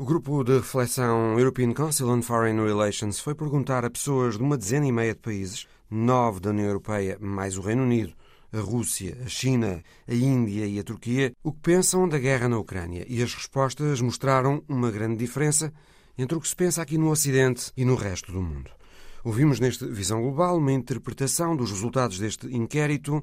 O grupo de reflexão European Council on Foreign Relations foi perguntar a pessoas de uma dezena e meia de países, nove da União Europeia, mais o Reino Unido, a Rússia, a China, a Índia e a Turquia, o que pensam da guerra na Ucrânia. E as respostas mostraram uma grande diferença entre o que se pensa aqui no Ocidente e no resto do mundo. Ouvimos neste Visão Global uma interpretação dos resultados deste inquérito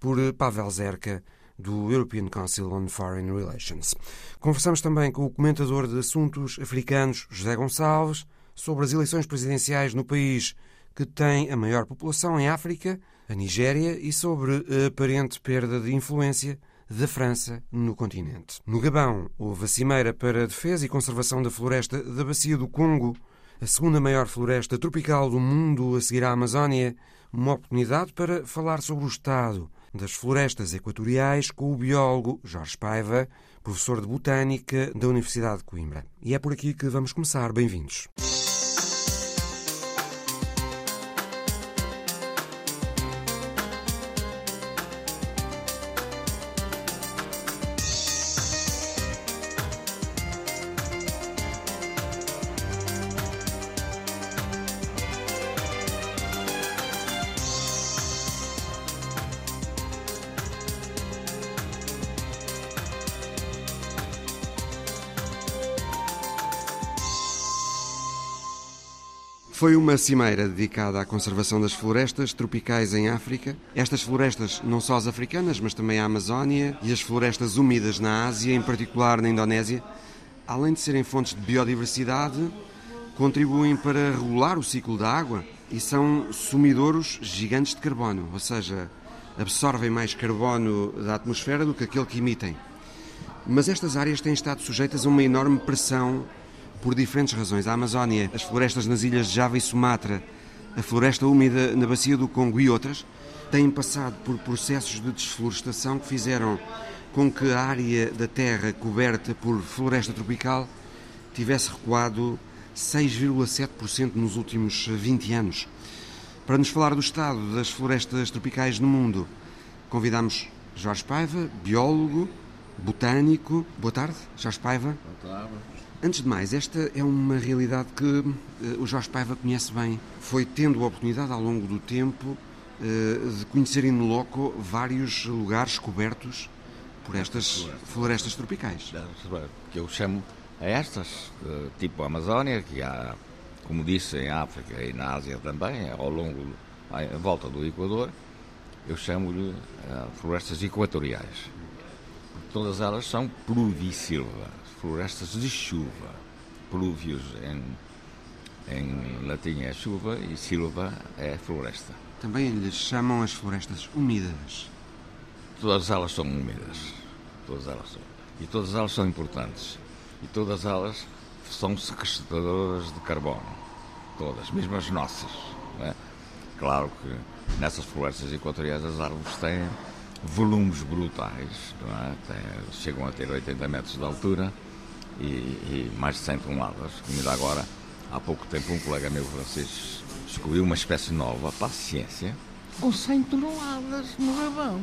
por Pavel Zerka, do European Council on Foreign Relations. Conversamos também com o comentador de assuntos africanos, José Gonçalves, sobre as eleições presidenciais no país que tem a maior população em África, a Nigéria, e sobre a aparente perda de influência da França no continente. No Gabão, houve a Cimeira para a Defesa e Conservação da Floresta da Bacia do Congo, a segunda maior floresta tropical do mundo a seguir à Amazónia, uma oportunidade para falar sobre o estado das florestas equatoriais com o biólogo Jorge Paiva, professor de Botânica da Universidade de Coimbra. E é por aqui que vamos começar. Bem-vindos. Foi uma cimeira dedicada à conservação das florestas tropicais em África. Estas florestas, não só as africanas, mas também a Amazónia e as florestas úmidas na Ásia, em particular na Indonésia, além de serem fontes de biodiversidade, contribuem para regular o ciclo da água e são sumidouros gigantes de carbono, ou seja, absorvem mais carbono da atmosfera do que aquele que emitem. Mas estas áreas têm estado sujeitas a uma enorme pressão por diferentes razões. A Amazónia, as florestas nas ilhas de Java e Sumatra, a floresta úmida na bacia do Congo e outras, têm passado por processos de desflorestação que fizeram com que a área da terra coberta por floresta tropical tivesse recuado 6,7% nos últimos 20 anos. Para nos falar do estado das florestas tropicais no mundo, convidamos Jorge Paiva, biólogo, botânico. Boa tarde, Jorge Paiva. Boa tarde. Antes de mais, esta é uma realidade que uh, o Jorge Paiva conhece bem. Foi tendo a oportunidade ao longo do tempo uh, de conhecer in loco vários lugares cobertos por estas florestas tropicais. Que eu chamo a estas, uh, tipo a Amazónia, que há, como disse, em África e na Ásia também, ao longo, à volta do Equador, eu chamo-lhe florestas equatoriais. Todas elas são pluvisilva florestas de chuva. Plúvios em, em latim é chuva e silva é floresta. Também lhes chamam as florestas úmidas. Todas elas são úmidas. Todas elas são. E todas elas são importantes. E todas elas são sequestradoras de carbono. Todas, mesmo as nossas. É? Claro que nessas florestas equatoriais as árvores têm volumes brutais, é? Tem, chegam a ter 80 metros de altura e, e mais de 100 toneladas. Como agora, há pouco tempo, um colega meu francês descobriu uma espécie nova, paciência, com 100 toneladas no rabão.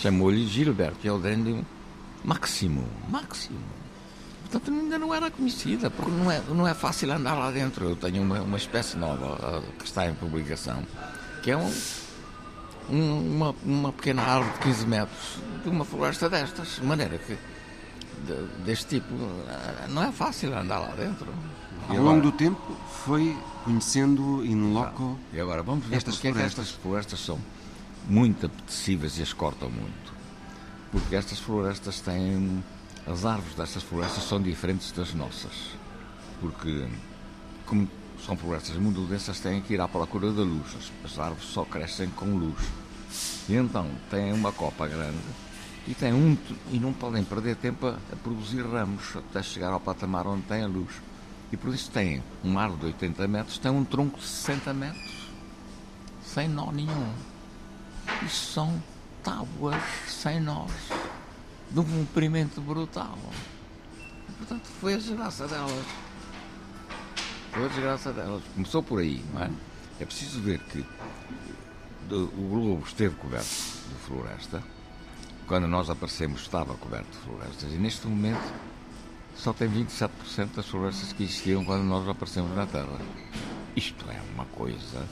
Chamou-lhe Gilberto Eldrendio Máximo. Máximo. Portanto, ainda não era conhecida, porque não é, não é fácil andar lá dentro. Eu tenho uma, uma espécie nova uh, que está em publicação, que é um, um, uma, uma pequena árvore de 15 metros de uma floresta destas, de maneira que deste tipo, não é fácil andar lá dentro. Ao longo do tempo foi conhecendo in loco E agora vamos ver estas florestas. É que estas florestas são muito apetecíveis e as cortam muito. Porque estas florestas têm. As árvores destas florestas são diferentes das nossas. Porque, como são florestas muito densas, têm que ir à procura da luz. As árvores só crescem com luz. E então têm uma copa grande e, tem um, e não podem perder tempo a, a, produzir ramos até chegar ao patamar onde tem a luz. E por isso tem um árvore de 80 metros, tem um tronco de 60 metros, sem nó nenhum. E são tábuas sem nós, de um comprimento brutal. E, portanto, foi a desgraça delas. Foi a desgraça delas. Começou por aí, não é? É preciso ver que o globo esteve coberto de floresta quando nós aparecemos estava coberto de florestas e neste momento só tem 27% das florestas que existiam quando nós aparecemos na Terra. Isto é uma coisa,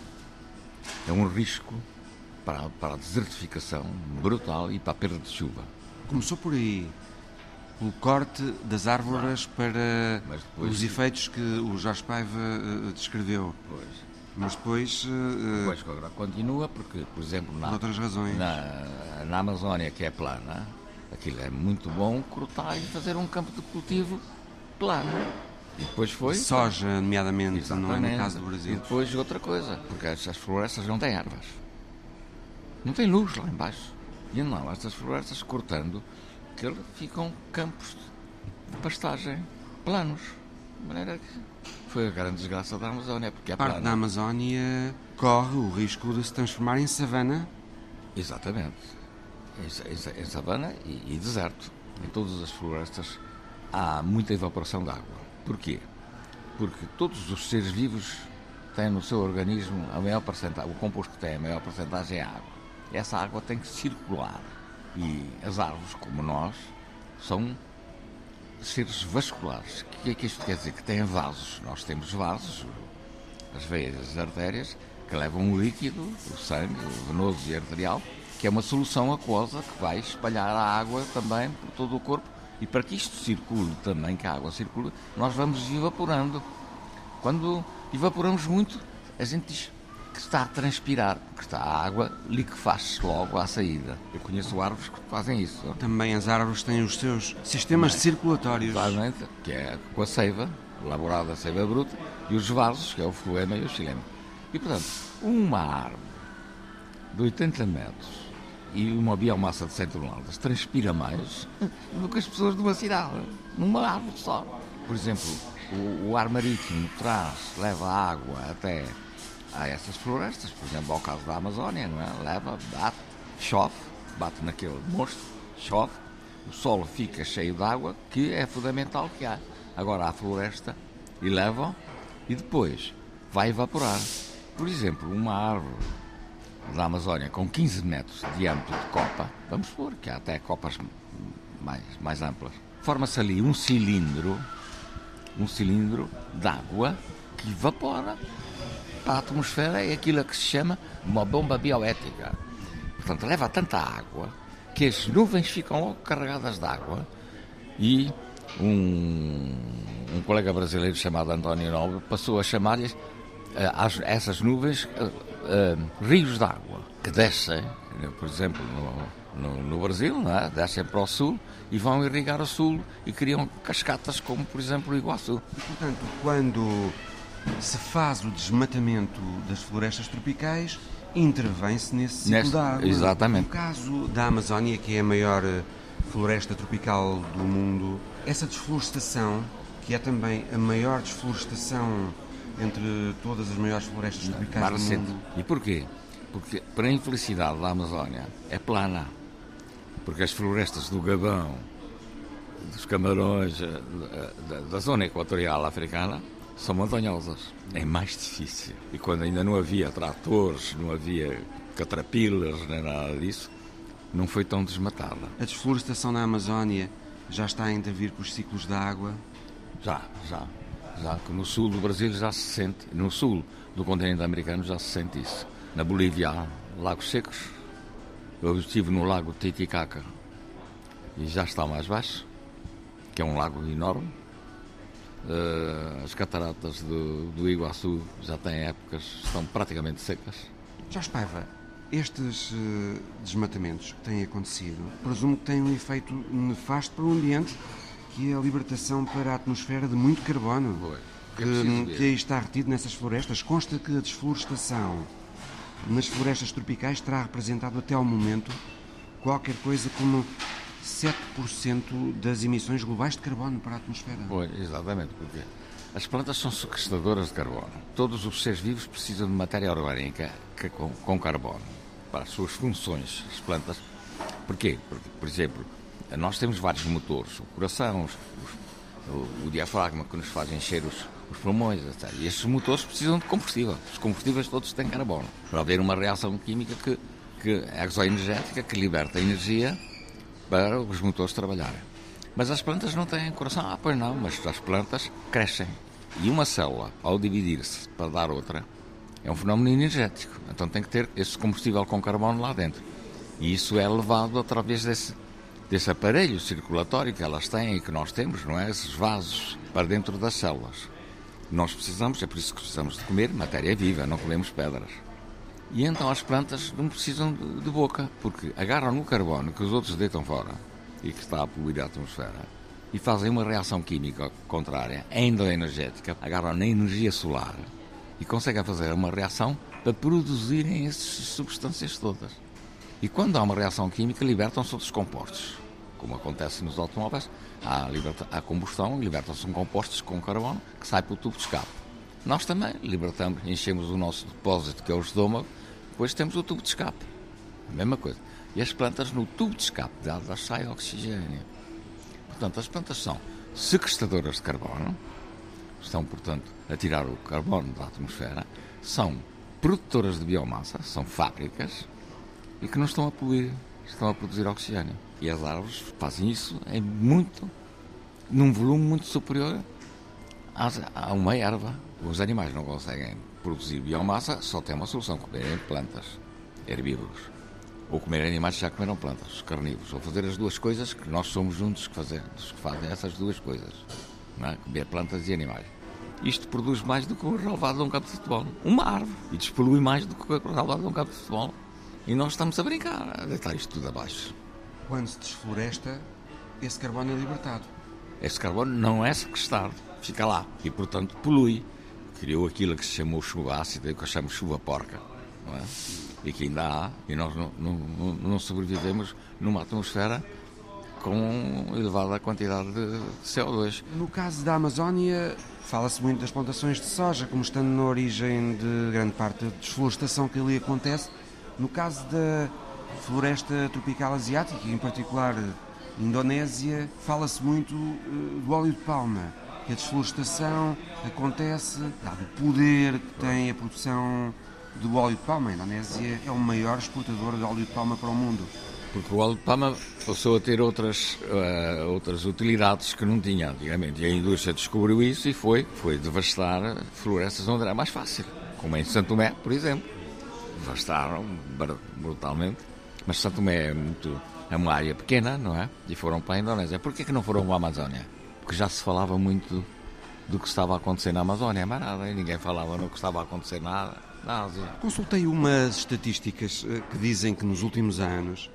é um risco para, para a desertificação brutal e para a perda de chuva. Começou por aí, pelo corte das árvores para depois, os efeitos que o Jorge Paiva uh, descreveu. Pois. Mas depois. Uh, depois continua, porque, por exemplo, na, outras razões. Na, na Amazónia, que é plana, aquilo é muito bom cortar e fazer um campo de cultivo plano. E depois foi. Soja, nomeadamente, Exatamente. não é no caso do Brasil. E depois outra coisa, porque as florestas não têm árvores. Não tem luz lá embaixo. E não, estas florestas cortando, que ficam campos de pastagem planos. De maneira que foi a grande desgraça da Amazónia, porque é Parte plana. da Amazónia corre o risco de se transformar em savana. Exatamente. Em, em, em savana e, e deserto. Em todas as florestas há muita evaporação de água. Porquê? Porque todos os seres vivos têm no seu organismo a maior porcentagem, o composto que tem a maior porcentagem é água. Essa água tem que circular. E as árvores, como nós, são seres vasculares. O que é que isto quer dizer? Que têm vasos. Nós temos vasos, as veias, as artérias, que levam o líquido, o sangue, o venoso e arterial, que é uma solução aquosa que vai espalhar a água também por todo o corpo e para que isto circule também, que a água circule, nós vamos evaporando. Quando evaporamos muito, a gente diz que está a transpirar, porque está a água liquefaz logo à saída. Eu conheço árvores que fazem isso. Também as árvores têm os seus sistemas circulatórios. Exatamente, que é com a seiva, elaborada a seiva bruta, e os vasos, que é o fluema e o xilema. E, portanto, uma árvore de 80 metros e uma biomassa de 100 toneladas transpira mais do que as pessoas de uma cidade, numa árvore só. Por exemplo, o, o ar marítimo traz, leva água até a essas florestas, por exemplo, ao caso da Amazónia, não é? leva, bate, chove, bate naquele monstro, chove, o solo fica cheio de água, que é fundamental que há. Agora a floresta e levam e depois vai evaporar. Por exemplo, uma árvore da Amazónia com 15 metros de diâmetro de copa, vamos supor que há até copas mais, mais amplas, forma-se ali um cilindro, um cilindro de água que evapora para a atmosfera é aquilo que se chama uma bomba bioética. Portanto, leva tanta água que as nuvens ficam logo carregadas de água e um, um colega brasileiro chamado António Nobre passou a chamar-lhes uh, essas nuvens uh, uh, rios de água que descem, por exemplo, no, no, no Brasil, é? descem para o sul e vão irrigar o sul e criam cascatas como, por exemplo, o Iguaçu. E, portanto, quando se faz o desmatamento das florestas tropicais, intervém-se nesse ciclo Neste, da água. Exatamente. No caso da Amazónia, que é a maior floresta tropical do mundo, essa desflorestação, que é também a maior desflorestação entre todas as maiores florestas tropicais do mundo. E porquê? Porque, para a infelicidade da Amazónia, é plana. Porque as florestas do Gabão, dos Camarões, eh, da, da zona equatorial africana, são montanhosas. É mais difícil. E quando ainda não havia tratores, não havia catrapilas, nem nada disso, não foi tão desmatada. A desflorestação na Amazónia já está a intervir com os ciclos da água? Já, já já que no sul do Brasil já se sente, no sul do continente americano já se sente isso. Na Bolívia há lagos secos. Eu estive no lago Titicaca e já está mais baixo, que é um lago enorme. Uh, as cataratas do, do Iguaçu já têm épocas, estão praticamente secas. Jorge Paiva, estes uh, desmatamentos que têm acontecido, presumo que têm um efeito nefasto para o ambiente que é a libertação para a atmosfera de muito carbono que, é que aí está retido nessas florestas. Consta que a desflorestação nas florestas tropicais terá representado até ao momento qualquer coisa como 7% das emissões globais de carbono para a atmosfera. Pois, exatamente, porque as plantas são sequestradoras de carbono. Todos os seres vivos precisam de matéria orgânica com, com carbono para as suas funções, as plantas. Porquê? Porque, por exemplo, nós temos vários motores, o coração, os, o, o, diafragma que nos faz encher os, os pulmões, etc. E estes motores precisam de combustível. Os combustíveis todos têm carbono. Para haver uma reação química que, que é exoenergética, que liberta energia para os motores trabalharem. Mas as plantas não têm coração? Ah, pois não, mas as plantas crescem. E uma célula, ao dividir-se para dar outra, é um fenómeno energético. Então tem que ter esse combustível com carbono lá dentro. E isso é levado através desse, desse aparelho circulatório que elas têm e que nós temos, não é? Esses vasos para dentro das células. Nós precisamos, é por isso que precisamos de comer matéria viva, não comemos pedras. E então as plantas não precisam de, de boca, porque agarram no carbono que os outros deitam fora e que está a poluir a atmosfera e fazem uma reação química contrária, endoenergética, agarram na energia solar e conseguem fazer uma reação para produzirem essas substâncias todas. E quando há uma reação química, libertam-se outros compostos. Como acontece nos automóveis, há, liberta, combustão, libertam-se compostos com carbono que sai pelo tubo de escape. Nós também libertamos, enchemos o nosso depósito, que é o estômago, depois temos o tubo de escape. A mesma coisa. E as plantas, no tubo de escape delas, sai oxigênio. Portanto, as plantas são sequestradoras de carbono, estão, portanto, a tirar o carbono da atmosfera, são produtoras de biomassa, são fábricas, e que não estão a poluir, estão a produzir oxigênio. E as árvores fazem isso em muito, num volume muito superior a uma erva. Os animais não conseguem produzir biomassa, só tem uma solução, comerem plantas, herbívoros. Ou comer animais já comeram plantas, os carnívoros. Ou fazer as duas coisas que nós somos juntos que, que fazem essas duas coisas. É? Comer plantas e animais. Isto produz mais do que o relevado de um campo de futebol. Uma árvore. E despolui mais do que o relevado de um campo de futebol. E nós estamos a brincar, a deitar isto tudo abaixo. Quando se desfloresta, esse carbono é libertado. Esse carbono não é sequestrado, fica lá e, portanto, polui. Criou aquilo que se chamou chuva ácida, que chamamos chuva porca. Não é? E que ainda há, e nós não, não, não sobrevivemos numa atmosfera com elevada quantidade de CO2. No caso da Amazónia, fala-se muito das plantações de soja, como estando na origem de grande parte da desflorestação que ali acontece. No caso da floresta tropical asiática, em particular Indonésia, fala-se muito uh, do óleo de palma, que a desflorestação acontece, dado o poder que tem a produção do óleo de palma. A Indonésia é o maior exportador de óleo de palma para o mundo. Porque o óleo de palma passou a ter outras, uh, outras utilidades que não tinha antigamente. E a indústria descobriu isso e foi, foi devastar florestas onde era mais fácil, como em Santo Tomé, por exemplo devastaram brutalmente. Mas Santo Tomé é, muito, é uma área pequena, não é? E foram para a Indonésia. Por que não foram para a Amazónia? Porque já se falava muito do que estava a acontecer na Amazónia, mas nada, ninguém falava no que estava a acontecer nada na Ásia. Consultei umas estatísticas eh, que dizem que nos últimos anos,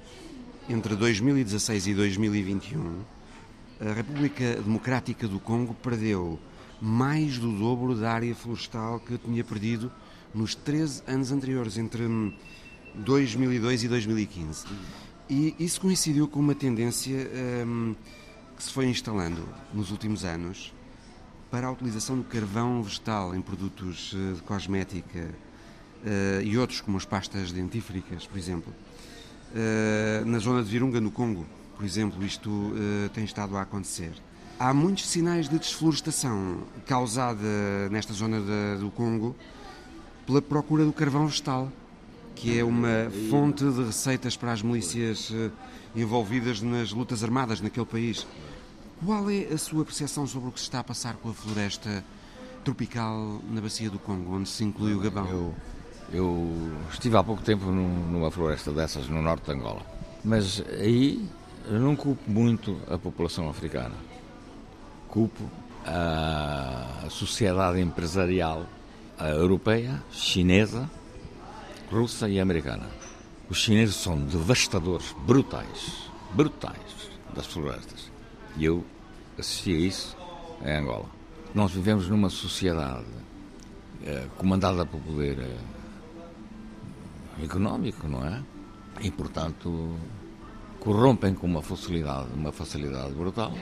entre 2016 e 2021, a República Democrática do Congo perdeu mais do dobro da área florestal que tinha perdido nos 13 anos anteriores, entre 2002 e 2015. E isso coincidiu com uma tendência um, que se foi instalando nos últimos anos para a utilização do carvão vegetal em produtos eh, de cosmética uh, e outros, como as pastas dentífricas, por exemplo. Uh, na zona de Virunga, no Congo, por exemplo, isto tem estado a acontecer. Há muitos sinais de desflorestação causada nesta zona do Congo pela procura do carvão vegetal, que é uma fonte de receitas para as milícias eh, envolvidas nas lutas armadas naquele país. Qual é a sua percepção sobre o que se está a passar com a floresta tropical na bacia do Congo, onde se inclui o Gabão? Eu, eu estive há pouco tempo numa floresta dessas no norte de Angola, mas aí eu não culpo muito a população africana. Culpo a sociedade empresarial a europeia, chinesa, russa e americana. Os chineses são devastadores, brutais, brutais das florestas. E eu assisti a isso em Angola. Nós vivemos numa sociedade eh, comandada por poder eh, económico, não é? E, portanto, corrompem com uma facilidade, uma facilidade brutal.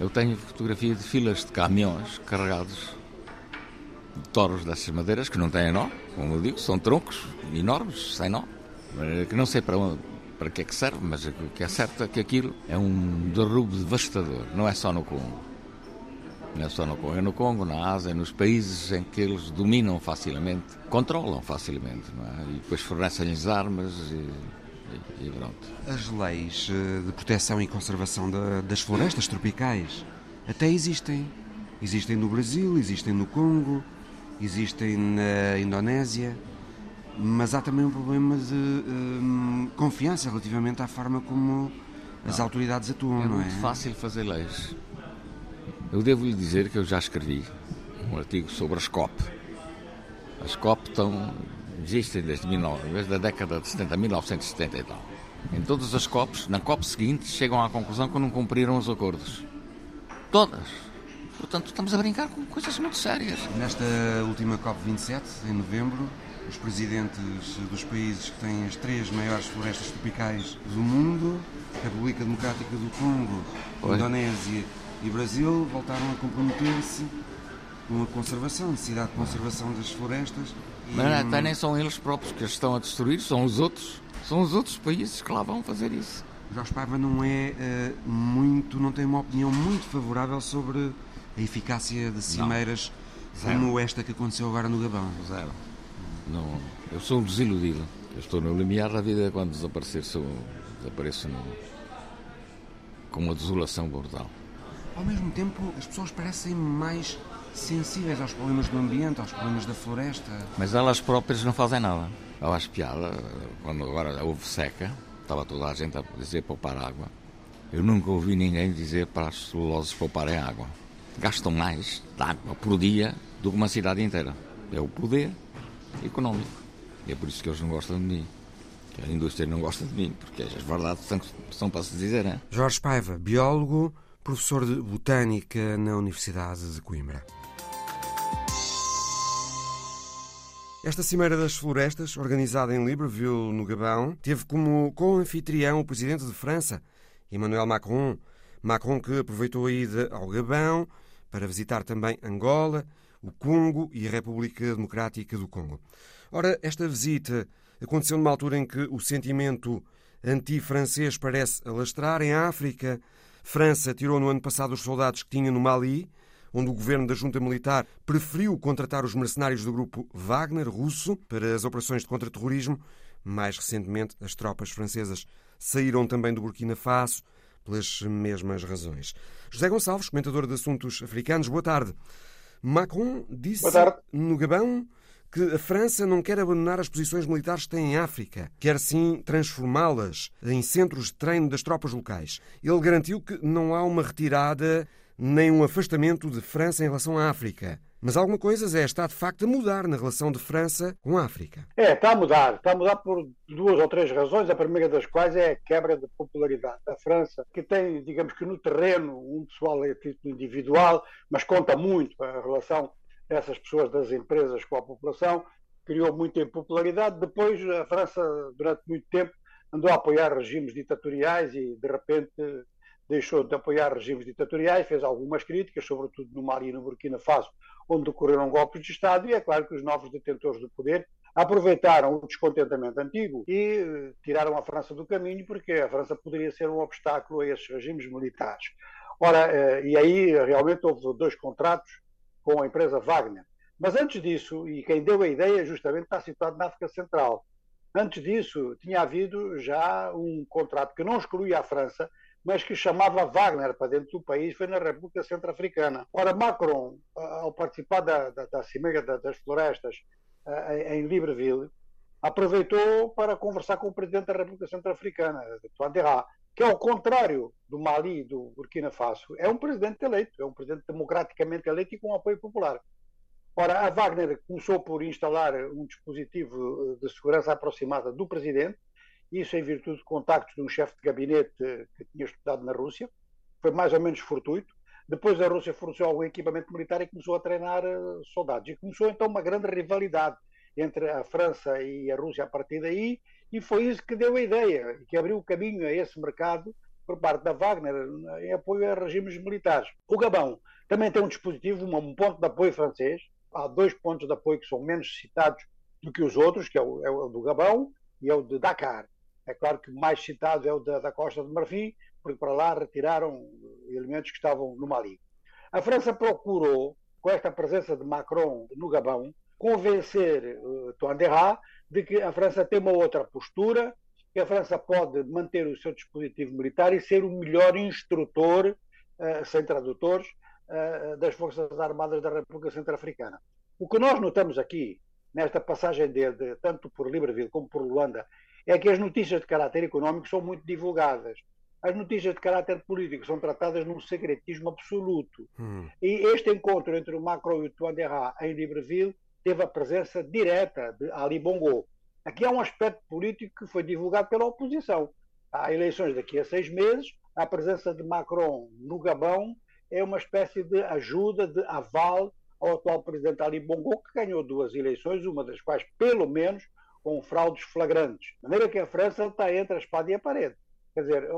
Eu tenho fotografia de filas de caminhões carregados toros dessas madeiras que não têm nó, como eu digo, são troncos enormes, sem nó, que não sei para, onde, para que é que serve, mas o que é certo é que aquilo é um derrubo devastador, não é só no Congo. Não é só no Congo, é no Congo, na Ásia, nos países em que eles dominam facilmente, controlam facilmente, é? e depois fornecem-lhes armas e, E, e pronto. As leis eh, de proteção e conservação da, das florestas tropicais até existem. Existem no Brasil, existem no Congo, existem na Indonésia, mas há também um problema de um, confiança relativamente à forma como as autoridades atuam, é não é? muito fácil fazer leis. Eu devo lhe dizer que eu já escrevi um artigo sobre as COP. As COP estão, existem desde, 19, desde a década de 70, 1970 e tal. Em todas as COPs, na COP seguinte, chegam à conclusão que não cumpriram os acordos. Todas. Portanto, estamos a brincar com coisas muito sérias. Nesta última COP27, em novembro, os presidentes dos países que têm as três maiores florestas tropicais do mundo, República Democrática do Congo, Oi. Indonésia e Brasil, voltaram a comprometer-se com a conservação, a necessidade de conservação das florestas. Mas até nem são eles próprios que as estão a destruir, são os outros. São os outros países que lá vão fazer isso. Jorge Paiva não é uh, muito, não tem uma opinião muito favorável sobre a eficácia de cimeiras não. como esta que aconteceu agora no Gabão. Zero. Não, eu sou um desiludido. Eu estou no limiar da vida quando desaparecer, sou, desapareço no, com uma desolação brutal. Ao mesmo tempo, as pessoas parecem mais sensíveis aos problemas do ambiente, aos problemas da floresta. Mas elas próprias não fazem nada. Eu acho piada, quando agora houve seca, estava toda a gente a dizer poupar água. Eu nunca ouvi ninguém dizer para as celulosas pouparem água. Gastam mais de água por dia do que uma cidade inteira. É o poder económico. E é por isso que eles não gostam de mim. Que a indústria não gosta de mim, porque as verdades são, são para se dizer. Hein? Jorge Paiva, biólogo, professor de Botânica na Universidade de Coimbra. Esta Cimeira das Florestas, organizada em Libreville, no Gabão, teve como co-anfitrião o presidente de França, Emmanuel Macron. Macron que aproveitou a ida ao Gabão para visitar também Angola, o Congo e a República Democrática do Congo. Ora, esta visita aconteceu numa altura em que o sentimento anti-francês parece alastrar. Em África, França tirou no ano passado os soldados que tinha no Mali, onde o governo da junta militar preferiu contratar os mercenários do grupo Wagner russo para as operações de contra-terrorismo. Mais recentemente, as tropas francesas saíram também do Burkina Faso pelas mesmas razões. José Gonçalves, comentador de assuntos africanos, boa tarde. Macron disse no Gabão que a França não quer abandonar as posições militares que tem em África, quer sim transformá-las em centros de treino das tropas locais. Ele garantiu que não há uma retirada nem um afastamento de França em relação à África. Mas alguma coisa é, está de facto a mudar na relação de França com a África. É, está a mudar. Está a mudar por duas ou três razões. A primeira das quais é a quebra de popularidade da França, que tem, digamos que no terreno, um pessoal a título individual, mas conta muito a relação dessas pessoas, das empresas com a população, criou muita impopularidade. Depois, a França, durante muito tempo, andou a apoiar regimes ditatoriais e, de repente, deixou de apoiar regimes ditatoriais, fez algumas críticas, sobretudo no Mali e no Burkina Faso, onde ocorreram golpes de Estado, e é claro que os novos detentores do poder aproveitaram o descontentamento antigo e eh, tiraram a França do caminho, porque a França poderia ser um obstáculo a esses regimes militares. Ora, eh, e aí realmente houve dois contratos com a empresa Wagner. Mas antes disso, e quem deu a ideia justamente está situado na África Central. Antes disso, tinha havido já um contrato que não excluía a França, mas que chamava Wagner para dentro do país, foi na República Centro-Africana. Ora, Macron, ao participar da, da, da Cimeira das Florestas em Libreville, aproveitou para conversar com o presidente da República Centro-Africana, Touadéra, que ao contrário do Mali e do Burkina Faso, é um presidente eleito, é um presidente democraticamente eleito e com apoio popular. Ora, a Wagner começou por instalar um dispositivo de segurança aproximada do presidente, isso em virtude de contactos de um chefe de gabinete que tinha estudado na Rússia, foi mais ou menos fortuito. Depois a Rússia forneceu algum equipamento militar e começou a treinar eh, soldados. E começou então uma grande rivalidade entre a França e a Rússia a partir daí, e foi isso que deu a ideia, que abriu o caminho a esse mercado por parte da Wagner em apoio a regimes militares. O Gabão também tem um dispositivo, um ponto de apoio francês. Há dois pontos de apoio que são menos citados do que os outros, que é o, é o do Gabão e é o de Dakar. É claro que o mais citado é o da, da Costa de Marfim, porque para lá retiraram elementos que estavam no Mali. A França procurou, com esta presença de Macron no Gabão, convencer uh, Toandera de que a França tem uma outra postura que a França pode manter o seu dispositivo militar e ser o melhor instrutor, uh, sem tradutores, uh, das Forças Armadas da República Centro-Africana. O que nós notamos aqui, nesta passagem de, tanto por Libreville como por Luanda, é que as notícias de caráter económico são muito divulgadas. As notícias de caráter político são tratadas num secretismo absoluto. Hum. E este encontro entre o Macron e o Touadéra em Libreville teve a presença direta de Ali Bongo. Aqui há um aspecto político que foi divulgado pela oposição. Há eleições daqui a seis meses, a presença de Macron no Gabão é uma espécie de ajuda, de aval ao atual presidente Ali Bongo, que ganhou duas eleições, uma das quais, pelo menos, com fraudes flagrantes. De maneira que a França está entre a espada e a parede. Quer dizer,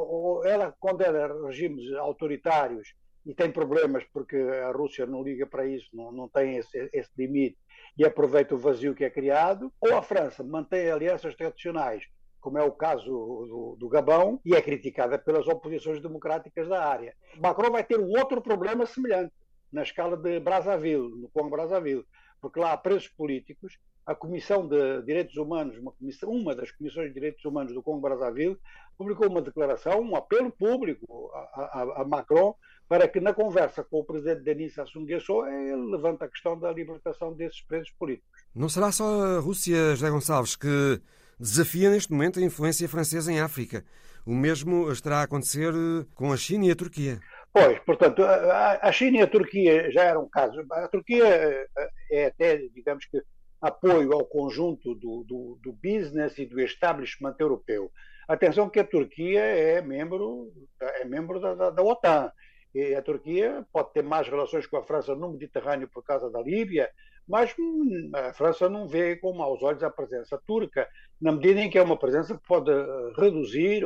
ela condena regimes autoritários e tem problemas porque a Rússia não liga para isso, não, não tem esse, esse limite e aproveita o vazio que é criado, ou a França mantém alianças tradicionais, como é o caso do, do, Gabão, e é criticada pelas oposições democráticas da área. Macron vai ter um outro problema semelhante na escala de Brazzaville, no Congo Brazzaville, porque lá há presos políticos. A Comissão de Direitos Humanos, uma, comissão, uma das comissões de direitos humanos do Congo Brazzaville, publicou uma declaração, um apelo público a, a, a Macron para que na conversa com o presidente Denis Sassou Nguesso ele levante a questão da libertação desses presos políticos. Não será só a Rússia, José Gonçalves, que desafia neste momento a influência francesa em África. O mesmo estará a acontecer com a China e a Turquia. Pois, portanto, a, China e a Turquia já eram casos. A Turquia eh, é até, digamos que, apoio ao conjunto do, do, do business e do establishment europeu. Atenção que a Turquia é membro, é membro da, da, da OTAN. E a Turquia pode ter mais relações com a França no Mediterrâneo por causa da Líbia, mas hum, a França não vê com maus olhos a presença turca, na medida em que é uma presença que pode eh, reduzir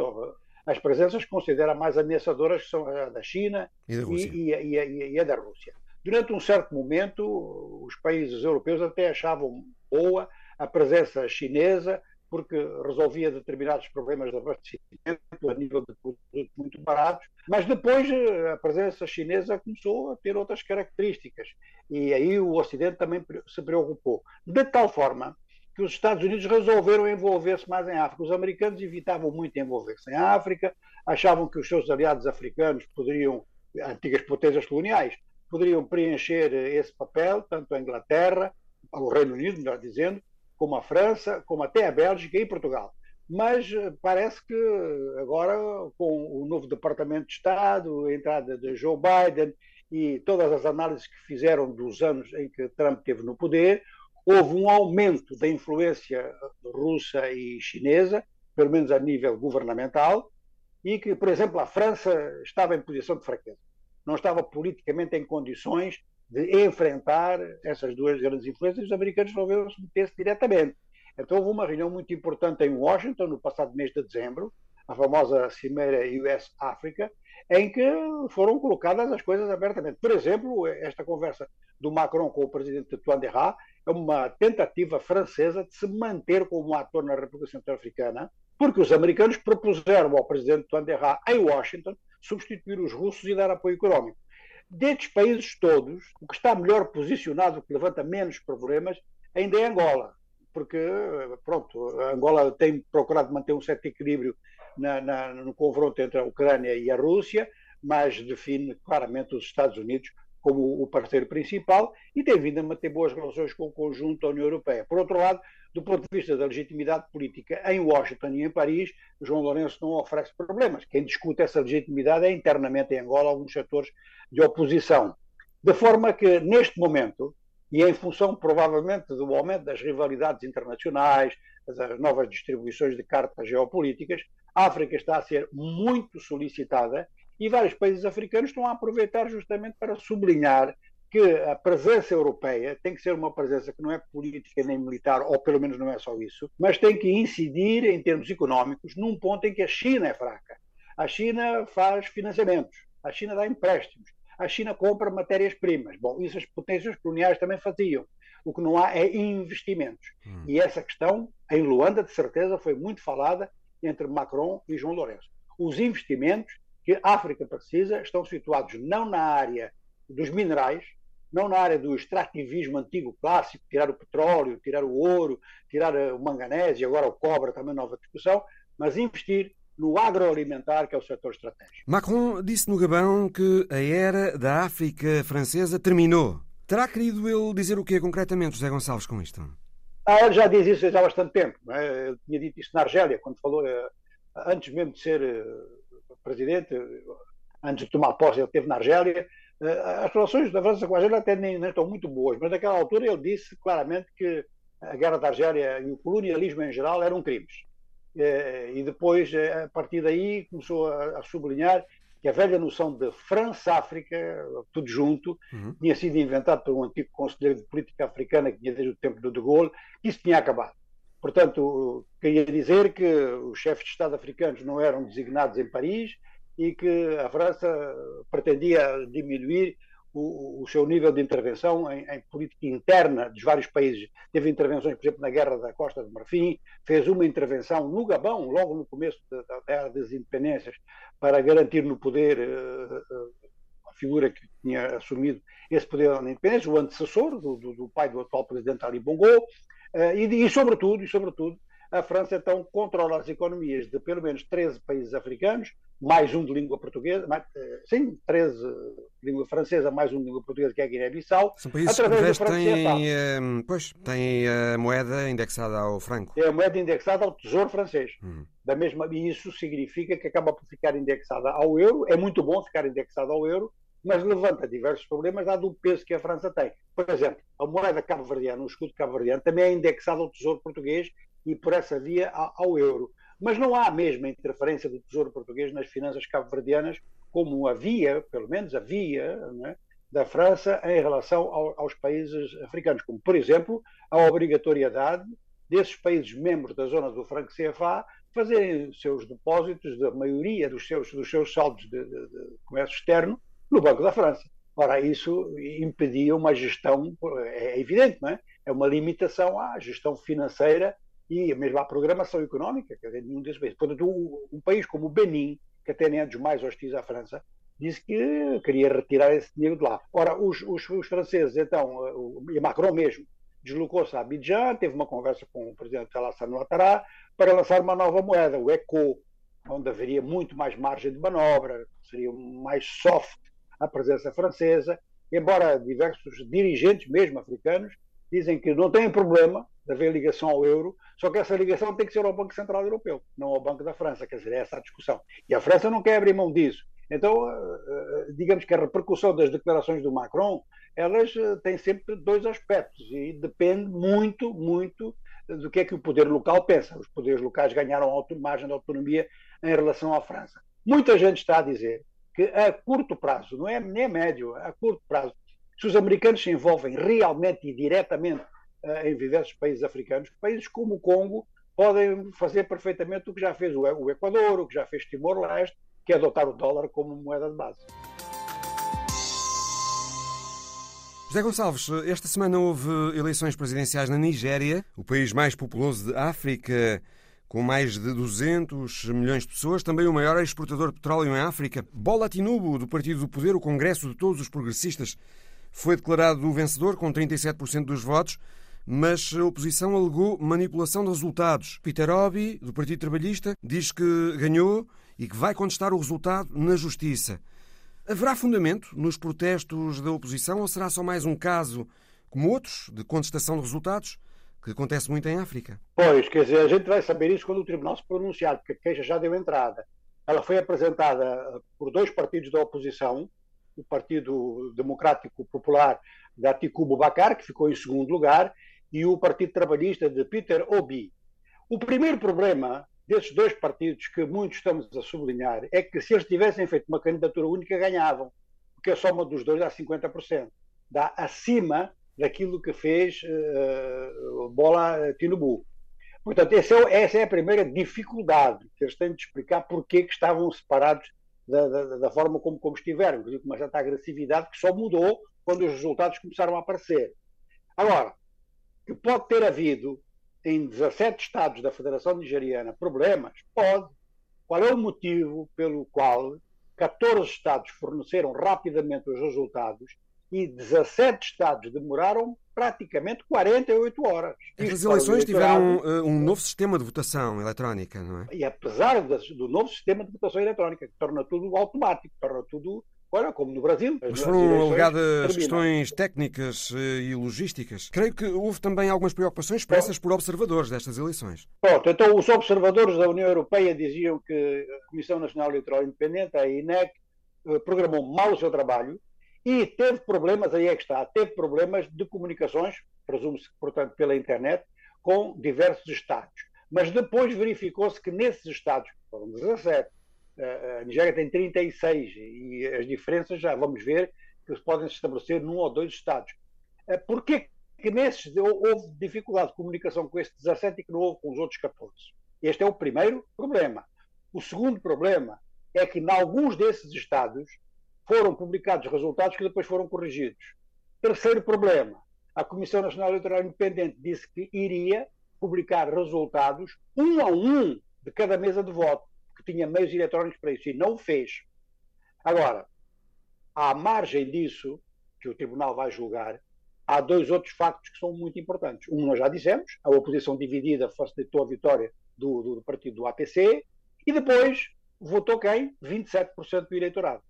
as presenças que considera mais ameaçadoras, que são a da China e, e, e, e a da Rússia. Durante um certo momento, os países europeus até achavam boa a presença chinesa, porque resolvia determinados problemas de abastecimento a nível de produtos muito baratos, mas depois eh, a presença chinesa começou a ter outras características e aí o Ocidente também se preocupou. De tal forma que os Estados Unidos resolveram envolver-se mais em África. Os americanos evitavam muito envolver-se em África, achavam que os seus aliados africanos poderiam, antigas potências coloniais, poderiam preencher esse papel, tanto a Inglaterra, o Reino Unido, melhor dizendo, como a França, como até a Bélgica e Portugal. Mas eh, parece que agora, com o novo Departamento de Estado, a entrada de Joe Biden e todas as análises que fizeram dos anos em que Trump esteve no poder, houve um aumento da influência russa e chinesa, pelo menos a nível governamental, e que, por exemplo, a França estava em posição de fraqueza. Não estava politicamente em condições de enfrentar essas duas grandes influências, os americanos resolveram se meter-se diretamente. Então houve uma reunião muito importante em Washington, no passado mês de dezembro, a famosa Cimeira US-África, em que foram colocadas as coisas abertamente. Por exemplo, esta conversa do Macron com o presidente de Tuanderra é uma tentativa francesa de se manter como ator na República Centro-Africana, porque os americanos propuseram ao presidente Tuanderra em Washington substituir os russos e dar apoio económico. Destes países todos, o que está melhor posicionado, o que levanta menos problemas, ainda é Angola. Porque, pronto, Angola tem procurado manter um certo equilíbrio na, na, no confronto entre a Ucrânia e a Rússia, mas define claramente os Estados Unidos como o parceiro principal e tem vindo a manter boas relações com o conjunto da União Europeia. Por outro lado, do ponto de vista da legitimidade política em Washington e em Paris, João Lourenço não oferece problemas. Quem discute essa legitimidade é internamente em Angola alguns setores de oposição. De forma que, neste momento, e em função provavelmente do aumento das rivalidades internacionais, das novas distribuições de cartas geopolíticas, a África está a ser muito solicitada e vários países africanos estão a aproveitar justamente para sublinhar que a presença europeia tem que ser uma presença que não é política nem militar, ou pelo menos não é só isso, mas tem que incidir em termos económicos num ponto em que a China é fraca. A China faz financiamentos, a China dá empréstimos, a China compra matérias-primas. Bom, isso as potências coloniais também faziam. O que não há é investimentos. Hum. E essa questão, em Luanda, de certeza, foi muito falada entre Macron e João Lourenço. Os investimentos que a África precisa estão situados não na área dos minerais, não na área do extrativismo antigo clássico, tirar o petróleo, tirar o ouro, tirar o manganésio, agora o cobre, também nova discussão, mas investir no agroalimentar, que é o setor estratégico. Macron disse no Gabão que a era da África francesa terminou. Terá querido ele dizer o que concretamente, José Gonçalves, com isto? Ah, ele já diz isso há bastante tempo. É? Ele tinha dito isso na Argélia, quando falou, eh, antes mesmo de ser eh, presidente, antes de tomar posse, ele esteve na Argélia. Eh, as relações da França com a Argélia até nem, nem estão muito boas, mas naquela altura ele disse claramente que a guerra da Argélia e o colonialismo em geral eram crimes. E depois, a partir daí, começou a sublinhar que a velha noção de França-África, tudo junto, uhum. tinha sido inventado por um antigo conselheiro de política africana que tinha desde o tempo do De Gaulle, que isso tinha acabado. Portanto, queria dizer que os chefes de Estado africanos não eram designados em Paris e que a França pretendia diminuir o, o seu nível de intervenção em, em, política interna dos vários países. Teve intervenções, por exemplo, na Guerra da Costa do Marfim, fez uma intervenção no Gabão, logo no começo da, Guerra das Independências, para garantir no poder uh, a figura que tinha assumido esse poder na independência, o antecessor do, do, do pai do atual presidente Ali Bongo, uh, e, e, sobretudo, e sobretudo, a França então controla as economias de pelo menos 13 países africanos, mais um de língua portuguesa, mais, sim, 13 de língua francesa, mais um de língua portuguesa, que é a Guiné-Bissau. São países através que têm, pois, têm a moeda indexada ao franco. É a moeda indexada ao tesouro francês. Hum. Da mesma, e isso significa que acaba por ficar indexada ao euro. É muito bom ficar indexada ao euro, mas levanta diversos problemas, dado o peso que a França tem. Por exemplo, a moeda cabo-verdiana, o escudo cabo-verdiano, também é indexado ao tesouro português e por essa via ao euro. Mas não há a mesma interferência do Tesouro Português nas finanças cabo-verdianas como havia, pelo menos havia, é, da França em relação ao, aos países africanos, como, por exemplo, a obrigatoriedade desses países membros da zona do franco CFA fazerem seus depósitos, da maioria dos seus, dos seus saldos de, de, de comércio externo, no Banco da França. Ora, isso impedia uma gestão, é evidente, não é? É uma limitação à gestão financeira e mesmo à programação económica, quer dizer, nenhum desses países. Portanto, um, país como o Benin, que até nem é dos mais hostis à França, disse que queria retirar esse dinheiro de lá. Ora, os, os, os franceses, então, e Macron mesmo, deslocou-se a Abidjan, teve uma conversa com o presidente Alassane Ouattara para lançar uma nova moeda, o ECO, onde haveria muito mais margem de manobra, seria mais soft a presença francesa, embora diversos dirigentes, mesmo africanos, dizem que não têm problema de haver ligação ao euro, só que essa ligação tem que ser ao Banco Central Europeu, não ao Banco da França. Quer dizer, é essa a discussão. E a França não quer abrir mão disso. Então, eh, eh, digamos que a repercussão das declarações do Macron, elas eh, têm sempre dois aspectos e depende muito, muito do que é que o poder local pensa. Os poderes locais ganharam margem de autonomia em relação à França. Muita gente está a dizer que a curto prazo, não é nem médio, a curto prazo, se os americanos se envolvem realmente e diretamente em diversos países africanos, países como o Congo podem fazer perfeitamente o que já fez o Equador, o que já fez Timor-Leste, que é adotar o dólar como moeda de base. José Gonçalves, esta semana houve eleições presidenciais na Nigéria, o país mais populoso de África, com mais de 200 milhões de pessoas, também o maior exportador de petróleo em África. Bola Tinubu, do Partido do Poder, o Congresso de todos os progressistas, foi declarado o vencedor com 37% dos votos, mas a oposição alegou manipulação de resultados. Peter Obi, do Partido Trabalhista, diz que ganhou e que vai contestar o resultado na Justiça. Haverá fundamento nos protestos da oposição ou será só mais um caso, como outros, de contestação de resultados, que acontece muito em África? Pois, quer dizer, a gente vai saber isso quando o Tribunal se pronunciar, porque a queixa já deu entrada. Ela foi apresentada por dois partidos da oposição, o Partido Democrático Popular de Atiku Boubacar, que ficou em segundo lugar, e o Partido Trabalhista de Peter Obi. O primeiro problema desses dois partidos, que muitos estamos a sublinhar, é que se eles tivessem feito uma candidatura única, ganhavam, porque a soma dos dois dá 50%. Dá acima daquilo que fez uh, Bola Tinubu. Portanto, é, essa é a primeira dificuldade que eles têm de explicar porque que estavam separados da, da, da forma como, como estiveram, com uma certa agressividade que só mudou quando os resultados começaram a aparecer. Agora, que pode ter havido em 17 estados da Federação Nigeriana problemas? Pode. Qual é o motivo pelo qual 14 estados forneceram rapidamente os resultados e 17 estados demoraram praticamente 48 horas. As eleições tiveram uh, um novo sistema de votação eletrónica, não é? E apesar do novo sistema de votação eletrónica, que torna tudo automático, torna tudo Como no Brasil. Mas foram alegadas questões técnicas eh, e logísticas. Creio que houve também algumas preocupações expressas por observadores destas eleições. Pronto, então os observadores da União Europeia diziam que a Comissão Nacional Eleitoral Independente, a INEC, eh, programou mal o seu trabalho e teve problemas, aí é que está, teve problemas de comunicações, presume-se, portanto, pela internet, com diversos Estados. Mas depois verificou-se que nesses Estados, foram 17, a Nigéria tem 36 e as diferenças já vamos ver que podem se estabelecer num ou dois Estados. Eh, Porquê que nesses houve dificuldade de comunicação com estes 17 e que não houve com os outros 14? Este é o primeiro problema. O segundo problema é que, em alguns desses Estados, foram publicados resultados que depois foram corrigidos. Terceiro problema: a Comissão Nacional Eleitoral Independente disse que iria publicar resultados um a um de cada mesa de voto que tinha meios eletrónicos para isso e não o fez. Agora, à margem disso, que o Tribunal vai julgar, há dois outros factos que são muito importantes. Um nós já dissemos, a oposição dividida facilitou a vitória do, do, do partido do APC, e depois votou quem? 27% do eleitorado.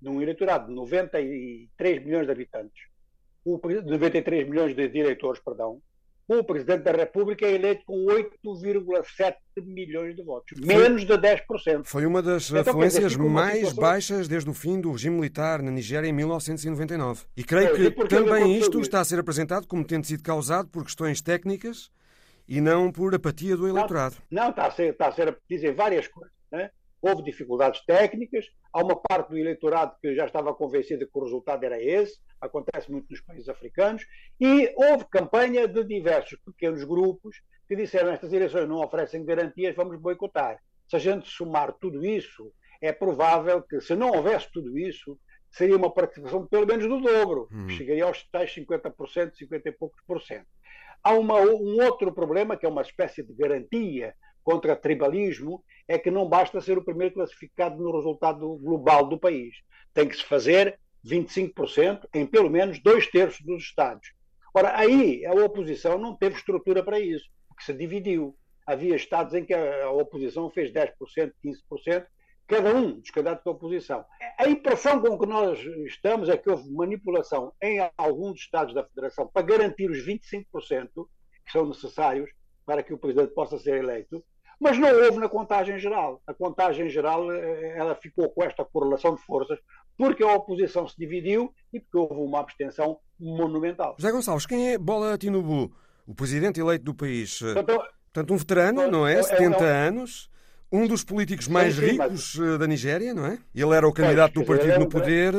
Num eleitorado de 93 milhões de habitantes, o, 93 milhões de, de eleitores, perdão, o Presidente da República é eleito com 8,7 milhões de votos, menos de 10%. Foi uma das então, afluências dizer, mais situação... baixas desde o fim do regime militar na Nigéria em 1999. E creio que também isto está a ser apresentado como tendo sido causado por questões técnicas e não por apatia do eleitorado. Não, não está, a ser, está a ser, dizem várias coisas. Né? Houve dificuldades técnicas, há uma parte do eleitorado que já estava convencida que o resultado era esse, acontece muito nos países africanos, e houve campanha de diversos pequenos grupos que disseram estas eleições não oferecem garantias, vamos boicotar. Se a gente somar tudo isso, é provável que, se não houvesse tudo isso, seria uma participação pelo menos do dobro, hum. que chegaria aos tais 50%, 50 e poucos por cento. Há uma, um outro problema, que é uma espécie de garantia contra tribalismo é que não basta ser o primeiro classificado no resultado global do país. Tem que se fazer 25% em pelo menos dois terços dos Estados. Ora, aí a oposição não teve estrutura para isso, porque se dividiu. Havia Estados em que a oposição fez 10%, 15%, cada um dos candidatos da oposição. A impressão com que nós estamos é que houve manipulação em alguns Estados da Federação para garantir os 25% que são necessários para que o presidente possa ser eleito, mas não houve na contagem geral. A contagem geral eh, ela ficou com esta correlação de forças porque a oposição se dividiu e porque houve uma abstenção monumental. José Gonçalves, quem é Bola Tinubu? O presidente eleito do país. Portanto, Portanto um veterano, não é? 70 é, é, anos. Um dos políticos mais sim, sim, ricos mas... Eh, da Nigéria, não é? Ele era o candidato pois, do partido é no poder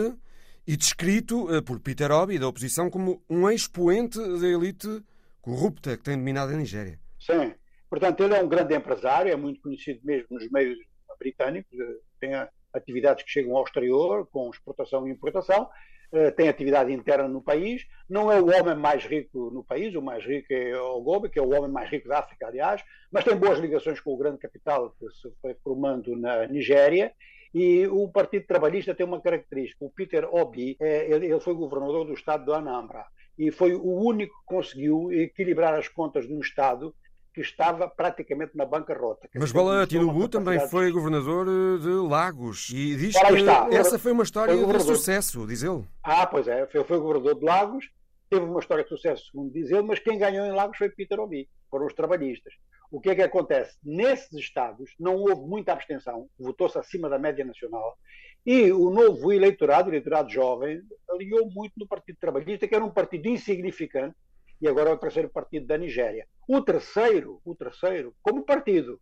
e descrito eh, por Peter Obi, da oposição, como um expoente da elite corrupta que tem dominado a Nigéria. Sim. Portanto, ele é um grande empresário, é muito conhecido mesmo nos meios britânicos, eh, tem atividades que chegam ao exterior, com exportação e importação, eh, tem atividade interna no país, não é o homem mais rico no país, o mais rico é o Gobe, que é o homem mais rico da África, aliás, mas tem boas ligações com o grande capital que se foi formando na Nigéria, e o Partido Trabalhista tem uma característica, o Peter Obi, é, ele foi governador do estado do Anambra, e foi o único que conseguiu equilibrar as contas de um estado que estava praticamente na bancarrota. Mas Bala Tinubu também foi governador eh, de Lagos e diz que está. essa foi uma história foi de sucesso, diz ele. Ah, pois é, foi, foi governador de Lagos, teve uma história de sucesso, segundo diz ele, mas quem ganhou em Lagos foi Peter Obi, foram os trabalhistas. O que é que acontece? Nesses estados não houve muita abstenção, votou-se acima da média nacional, e o novo eleitorado, o eleitorado jovem, alinhou muito no Partido Trabalhista, que era um partido insignificante, e agora é o terceiro partido da Nigéria. O terceiro, o terceiro, como partido,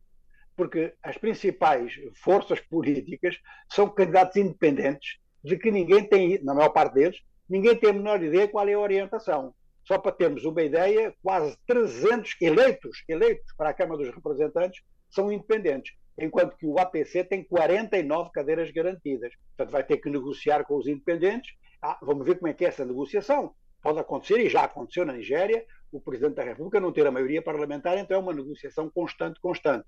porque as principais forças políticas são candidatos independentes de que ninguém tem, na maior parte deles, ninguém tem a menor ideia qual é a orientação. Só para termos uma ideia, quase 300 eleitos, eleitos para a Câmara dos Representantes são independentes, enquanto que o APC tem 49 cadeiras garantidas. Portanto, vai ter que negociar com os independentes. Ah, vamos ver como é que é essa negociação pode acontecer, e já aconteceu na Nigéria, o Presidente da República não ter a maioria parlamentar, então é uma negociação constante, constante.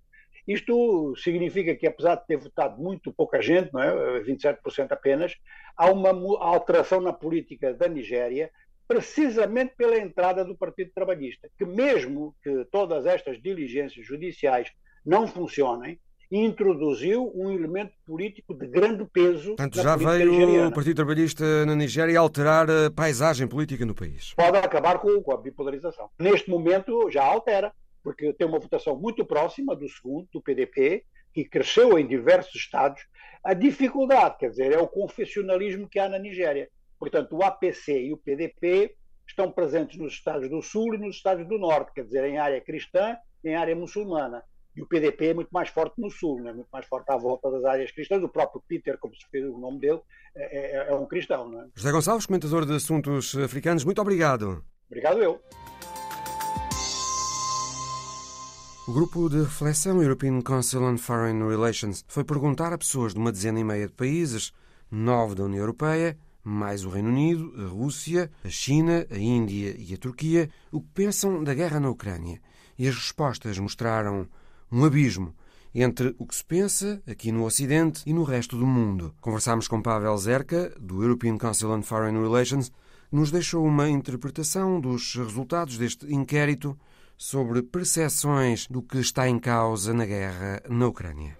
Isto significa que, apesar de ter votado muito pouca gente, não é? 27% apenas, há uma alteração na política da Nigéria, precisamente pela entrada do Partido Trabalhista, que mesmo que todas estas diligências judiciais não funcionem, introduziu um elemento político de grande peso. Portanto, já veio nigeriana. o Partido Trabalhista na Nigéria alterar a paisagem política no país. Pode acabar com, com a bipolarização. Neste momento já altera, porque tem uma votação muito próxima do segundo, do PDP, que cresceu em diversos estados. A dificuldade, quer dizer, é o confessionalismo que há na Nigéria. Portanto, o APC e o PDP estão presentes nos estados do Sul e nos estados do Norte, quer dizer, em área cristã, em área muçulmana. E o PDP é muito mais forte no Sul, né? muito mais forte à volta das áreas cristãs. O próprio Peter, como se fez o nome dele, é, é, é um cristão. Não é? José Gonçalves, comentador de assuntos africanos, muito obrigado. Obrigado eu. O grupo de reflexão European Council on Foreign Relations foi perguntar a pessoas de uma dezena e meia de países, nove da União Europeia, mais o Reino Unido, a Rússia, a China, a Índia e a Turquia, o que pensam da guerra na Ucrânia. E as respostas mostraram um abismo entre o que se pensa aqui no Ocidente e no resto do mundo. Conversámos com Pavel Zerka, do European Council on Foreign Relations, que nos deixou uma interpretação dos resultados deste inquérito sobre percepções do que está em causa na guerra na Ucrânia.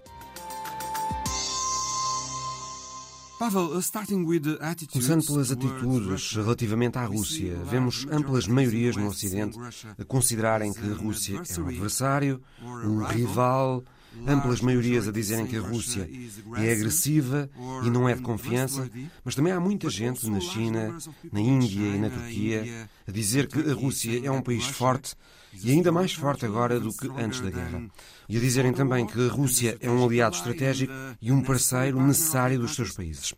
Começando pelas atitudes relativamente à Rússia, vemos amplas maiorias no Ocidente a considerarem que a Rússia é um adversário, um rival, amplas maiorias a dizerem que a Rússia é agressiva e não é de confiança, mas também há muita gente na China, na Índia e na Turquia a dizer que a Rússia é um país forte e ainda mais forte agora do que antes da guerra e a dizerem também que a Rússia é um aliado estratégico e um parceiro necessário dos seus países.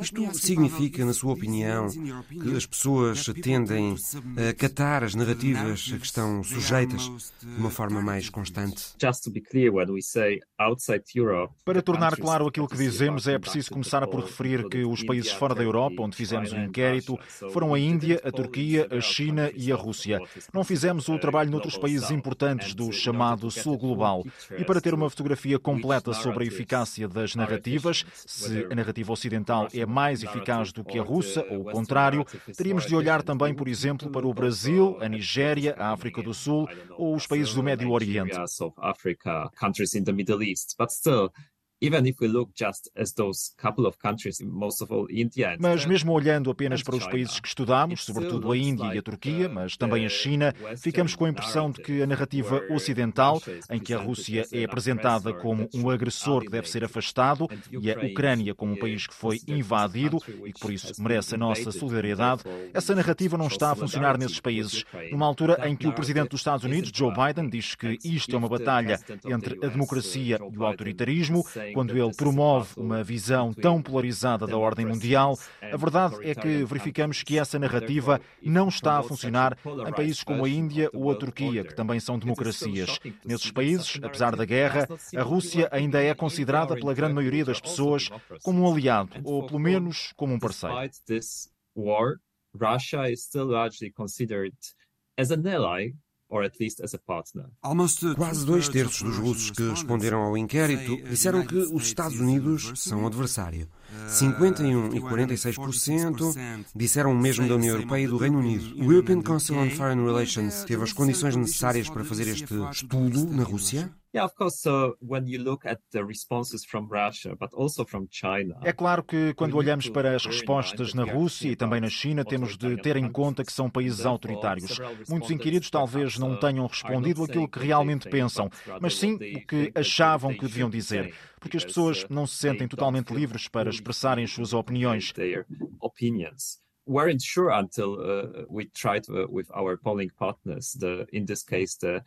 Isto significa, na sua opinião, que as pessoas tendem a catar as narrativas a que estão sujeitas de uma forma mais constante? Para tornar claro aquilo que dizemos, é preciso começar por referir que os países fora da Europa, onde fizemos um inquérito, foram a Índia, a Turquia, a China e a Rússia. Não fizemos o trabalho noutros países importantes do chamado Sul Global. E para ter uma fotografia completa sobre a eficácia das narrativas, se a narrativa ocidental é mais eficaz do que a russa ou o contrário, teríamos de olhar também, por exemplo, para o Brasil, a Nigéria, a África do Sul ou os países do Médio Oriente. Mas mesmo olhando apenas para os países que estudamos, sobretudo a Índia e a Turquia, mas também a China, ficamos com a impressão de que a narrativa ocidental, em que a Rússia é apresentada como um agressor que deve ser afastado e a Ucrânia como um país que foi invadido e que por isso merece a nossa solidariedade, essa narrativa não está a funcionar nesses países. Numa altura em que o presidente dos Estados Unidos, Joe Biden, diz que isto é uma batalha entre a democracia e o autoritarismo, quando ele promove uma visão tão polarizada da ordem mundial, a verdade é que verificamos que essa narrativa não está a funcionar em países como a Índia ou a Turquia, que também são democracias. Nesses países, apesar da guerra, a Rússia ainda é considerada pela grande maioria das pessoas como um aliado, ou pelo menos como um parceiro. Russia is still largely considered as an ally Quase dois terços dos russos que responderam ao inquérito disseram que os Estados Unidos são adversário. 51 e 46% disseram o mesmo da União Europeia e do Reino Unido. O European Council on Foreign Relations teve as condições necessárias para fazer este estudo na Rússia? É claro que quando olhamos para as respostas na Rússia e também na China, temos de ter em conta que são países autoritários. Muitos inquiridos talvez não tenham respondido aquilo que realmente pensam, mas sim o que achavam que deviam dizer porque as pessoas não se sentem totalmente livres para expressarem as suas opiniões. weren't sure until uh, we tried uh, with our polling partners, the, in this case, the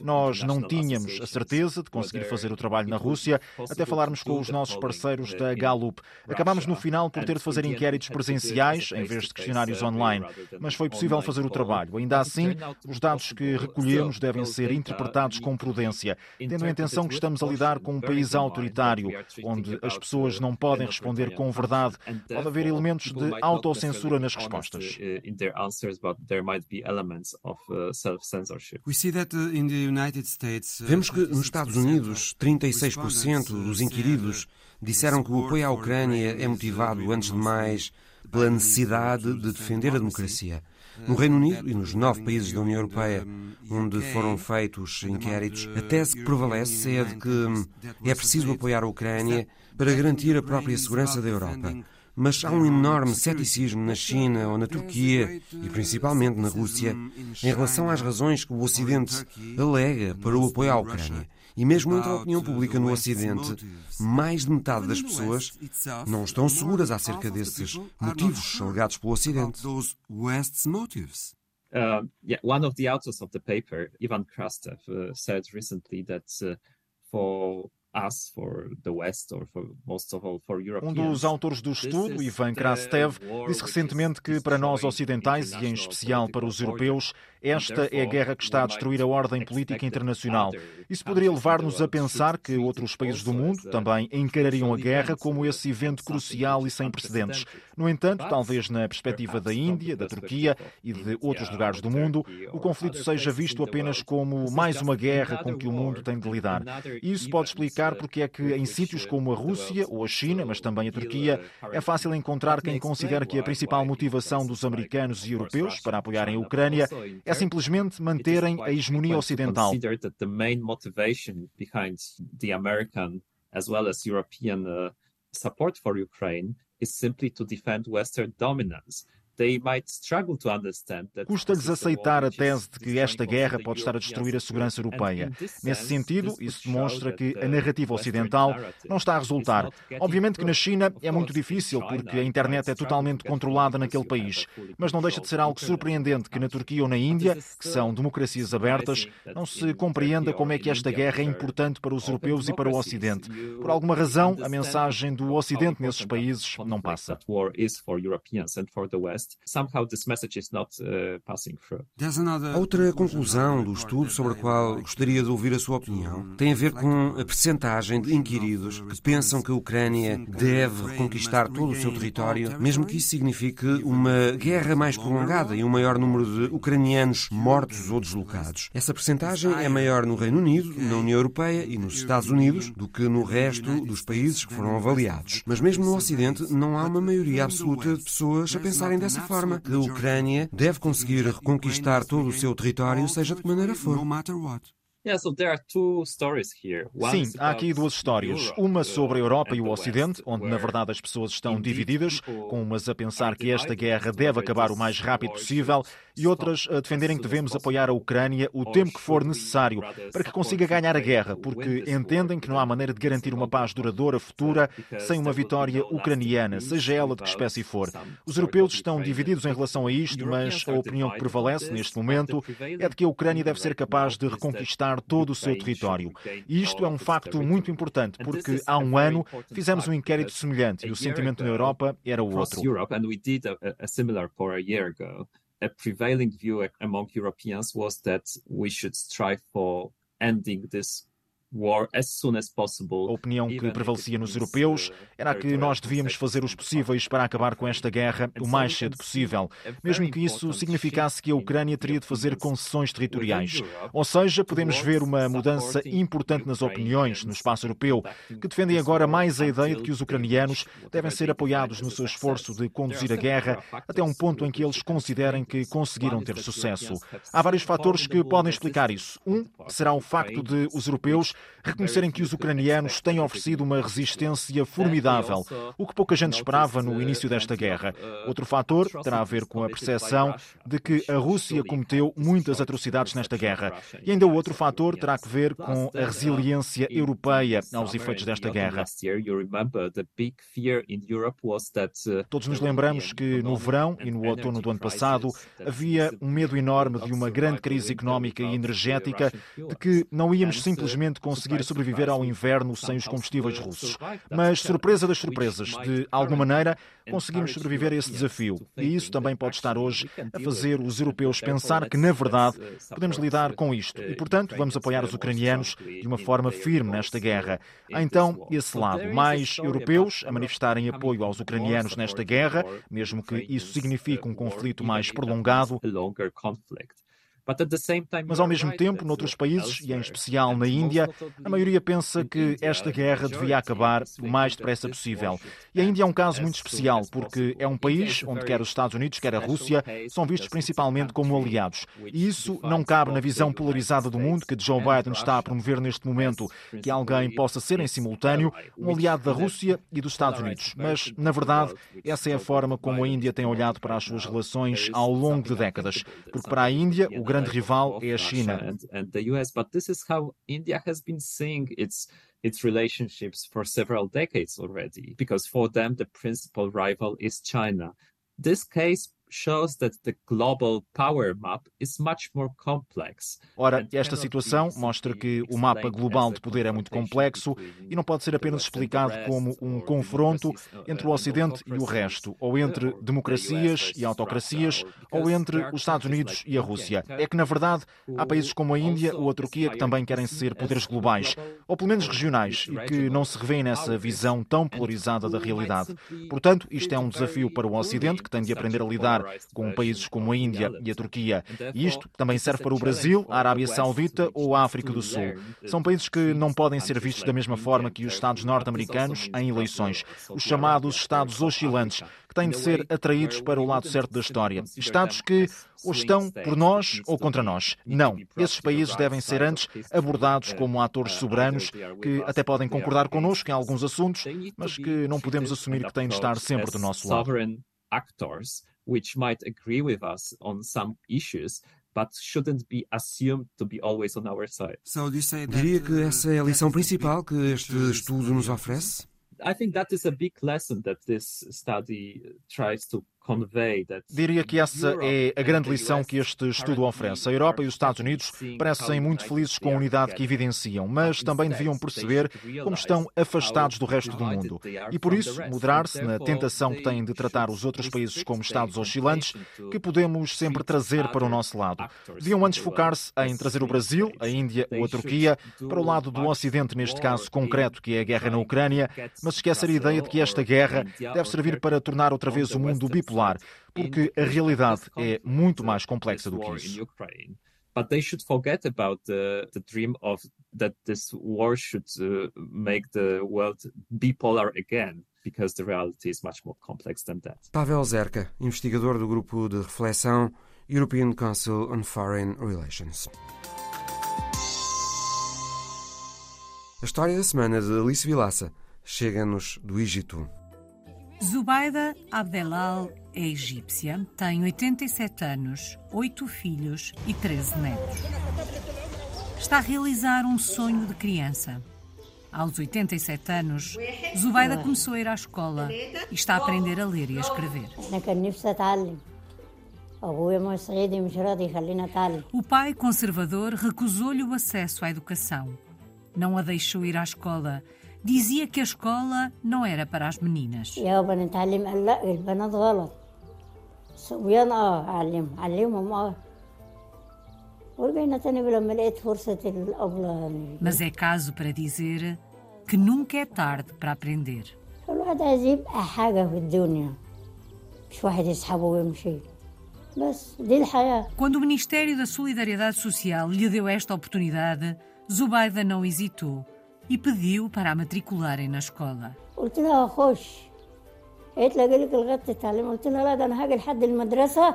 nós não tínhamos a certeza de conseguir fazer o trabalho na Rússia até falarmos com os nossos parceiros da Gallup. Acabámos no final por ter de fazer inquéritos presenciais em vez de questionários online, mas foi possível fazer o trabalho. Ainda assim, os dados que recolhemos devem ser interpretados com prudência, tendo a intenção que estamos a lidar com um país autoritário, onde as pessoas não podem responder com verdade. Pode haver elementos de autocensura nas respostas. Vemos que nos Estados Unidos 36% dos inquiridos disseram que o apoio à Ucrânia é motivado, antes de mais, pela necessidade de defender a democracia. No Reino Unido e nos nove países da União Europeia onde foram feitos inquéritos, a tese que prevalece é a de que é preciso apoiar a Ucrânia para garantir a própria segurança da Europa. Mas há um enorme ceticismo na China ou na Turquia e principalmente na Rússia em relação às razões que o Ocidente alega para o apoio à Ucrânia. E mesmo entre a opinião pública no Ocidente, mais de metade das pessoas não estão seguras acerca desses motivos alegados pelo Ocidente. Uh, yeah, one of the authors of the paper, Ivan Krastev, uh, said recently that uh, for um dos autores do estudo, Ivan Krastev, disse recentemente que para nós ocidentais e em especial para os europeus, esta é a guerra que está a destruir a ordem política internacional. Isso poderia levar-nos a pensar que outros países do mundo também encarariam a guerra como esse evento crucial e sem precedentes. No entanto, talvez na perspectiva da Índia, da Turquia e de outros lugares do mundo, o conflito seja visto apenas como mais uma guerra com que o mundo tem de lidar. Isso pode explicar porque é que em sítios como a Rússia ou a China, mas também a Turquia, é fácil encontrar quem considera que a principal motivação dos americanos e europeus para apoiarem a Ucrânia é simplesmente manterem a hegemonia ocidental. Custa-lhes aceitar a tese de que esta guerra pode estar a destruir a segurança europeia. Nesse sentido, isso demonstra que a narrativa ocidental não está a resultar. Obviamente que na China é muito difícil, porque a internet é totalmente controlada naquele país. Mas não deixa de ser algo surpreendente que na Turquia ou na Índia, que são democracias abertas, não se compreenda como é que esta guerra é importante para os europeus e para o Ocidente. Por alguma razão, a mensagem do Ocidente nesses países não passa somehow this message is not uh, passing through. Outra conclusão do estudo sobre a qual gostaria de ouvir a sua opinião tem a ver com a percentagem de inquiridos que pensam que a Ucrânia deve reconquistar todo o seu território, mesmo que isso signifique uma guerra mais prolongada e um maior número de ucranianos mortos ou deslocados. Essa percentagem é maior no Reino Unido, na União Europeia e nos Estados Unidos do que no resto dos países que foram avaliados. Mas mesmo no Ocidente não há uma maioria absoluta de pessoas a pensarem dessa dessa forma que a Ucrânia deve conseguir reconquistar todo o seu território, seja de que maneira for. Sim, há aqui duas histórias. Uma sobre a Europa e o Ocidente, onde na verdade as pessoas estão divididas, com umas a pensar que esta guerra deve acabar o mais rápido possível e outras a defenderem que devemos apoiar a Ucrânia o tempo que for necessário para que consiga ganhar a guerra, porque entendem que não há maneira de garantir uma paz duradoura futura sem uma vitória ucraniana, seja ela de que espécie for. Os europeus estão divididos em relação a isto, mas a opinião que prevalece neste momento é de que a Ucrânia deve ser capaz de reconquistar todo o seu território. E isto é um facto muito importante, porque há um ano fizemos um inquérito semelhante e o sentimento na Europa era o outro. A prevailing view among Europeans was that we should strive for ending this a opinião que prevalecia nos europeus era que nós devíamos fazer os possíveis para acabar com esta guerra o mais cedo possível, mesmo que isso significasse que a Ucrânia teria de fazer concessões territoriais. Ou seja, podemos ver uma mudança importante nas opiniões no espaço europeu, que defendem agora mais a ideia de que os ucranianos devem ser apoiados no seu esforço de conduzir a guerra até um ponto em que eles considerem que conseguiram ter sucesso. Há vários fatores que podem explicar isso. Um será o facto de os europeus reconhecerem que os ucranianos têm oferecido uma resistência formidável, o que pouca gente esperava no início desta guerra. Outro fator terá a ver com a percepção de que a Rússia cometeu muitas atrocidades nesta guerra. E ainda outro fator terá a ver com a resiliência europeia aos efeitos desta guerra. Todos nos lembramos que no verão e no outono do ano passado havia um medo enorme de uma grande crise económica e energética, de que não íamos simplesmente conseguir sobreviver ao inverno sem os combustíveis russos. Mas, surpresa das surpresas, de alguma maneira, conseguimos sobreviver a esse desafio. E isso também pode estar hoje a fazer os europeus pensar que, na verdade, podemos lidar com isto. E, portanto, vamos apoiar os ucranianos de uma forma firme nesta guerra. Há então esse lado, mais europeus a manifestarem apoio aos ucranianos nesta guerra, mesmo que isso signifique um conflito mais prolongado. Mas, ao mesmo tempo, noutros países, e em especial na Índia, a maioria pensa que esta guerra devia acabar o mais depressa possível. E a Índia é um caso muito especial, porque é um país onde quer os Estados Unidos, quer a Rússia, são vistos principalmente como aliados. E isso não cabe na visão polarizada do mundo que Joe Biden está a promover neste momento, que alguém possa ser em simultâneo um aliado da Rússia e dos Estados Unidos. Mas, na verdade, essa é a forma como a Índia tem olhado para as suas relações ao longo de décadas. Porque para a Índia, o grande grande rival é a China. its relationships for several decades already because for them the principal rival is china this case shows that the global power map is much more complex. Ora, esta situação mostra que o mapa global de poder é muito complexo e não pode ser apenas explicado como um confronto entre o Ocidente e o resto, ou entre democracias e autocracias, ou entre os Estados Unidos e a Rússia. É que, na verdade, há países como a Índia ou a Turquia que também querem ser poderes globais, ou pelo menos regionais, e que não se revêem nessa visão tão polarizada da realidade. Portanto, isto é um desafio para o Ocidente, que tem de aprender a lidar com países como a Índia e a Turquia. E isto também serve para o Brasil, a Arábia Saudita ou a África do Sul. São países que não podem ser vistos da mesma forma que os Estados norte-americanos em eleições, os chamados Estados oscilantes, que têm de ser atraídos para o lado certo da história. Estados que ou estão por nós ou contra nós. Não. Esses países devem ser antes abordados como atores soberanos que até podem concordar connosco em alguns assuntos, mas que não podemos assumir que têm de estar sempre do nosso lado which might agree with us on some issues, but shouldn't be assumed to be always on our side. Diria que essa é a lição principal que este estudo nos oferece? I think that is a big lesson that this study tries to Diria que essa é a grande lição que este estudo oferece. A Europa e os Estados Unidos parecem muito felizes com a unidade que evidenciam, mas também deviam perceber como estão afastados do resto do mundo. E por isso, moderar-se na tentação que têm de tratar os outros países como Estados oscilantes, que podemos sempre trazer para o nosso lado. Deviam antes focar-se em trazer o Brasil, a Índia ou a Turquia para o lado do Ocidente, neste caso concreto, que é a guerra na Ucrânia, mas esquecer a ideia de que esta guerra deve servir para tornar outra vez o mundo bipolar porque a realidade é muito mais complexa do que isso. But they should forget about the, the dream of that this war should uh, make the world bipolar again. Because the reality is much more complex than that. Pavel Zerka, investigador do grupo de reflexão European Council on Foreign Relations. A história da semana de Alice Vilaça chega-nos do Egito. Zubaida Abdelal é egípcia, tem 87 anos, 8 filhos e 13 netos. Está a realizar um sonho de criança. Aos 87 anos, Zubaida começou a ir à escola e está a aprender a ler e a escrever. O pai conservador recusou-lhe o acesso à educação. Não a deixou ir à escola dizia que a escola não era para as meninas. Mas é caso para dizer que nunca é tarde para aprender. Quando o Ministério da Solidariedade Social lhe deu esta oportunidade, Zubaida não hesitou e pediu para a matricularem na escola.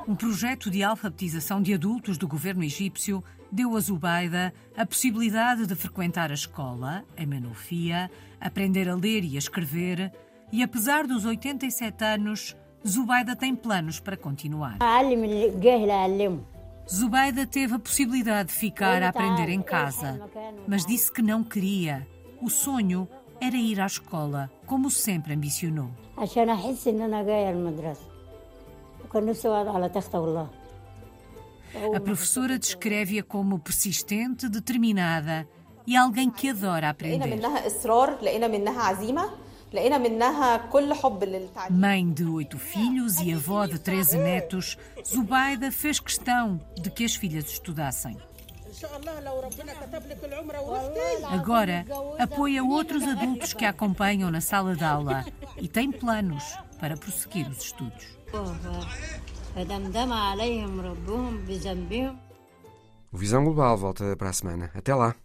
Um projeto de alfabetização de adultos do governo egípcio deu a Zubaida a possibilidade de frequentar a escola, em Menofia, aprender a ler e a escrever, e apesar dos 87 anos, Zubaida tem planos para continuar. Zubaida teve a possibilidade de ficar a aprender em casa, mas disse que não queria. O sonho era ir à escola, como sempre ambicionou. A professora descreve-a como persistente, determinada e alguém que adora aprender. Mãe de oito filhos e avó de 13 netos, Zubaida fez questão de que as filhas estudassem. Agora apoia outros adultos que a acompanham na sala de aula e tem planos para prosseguir os estudos. O Visão Global volta para a semana. Até lá!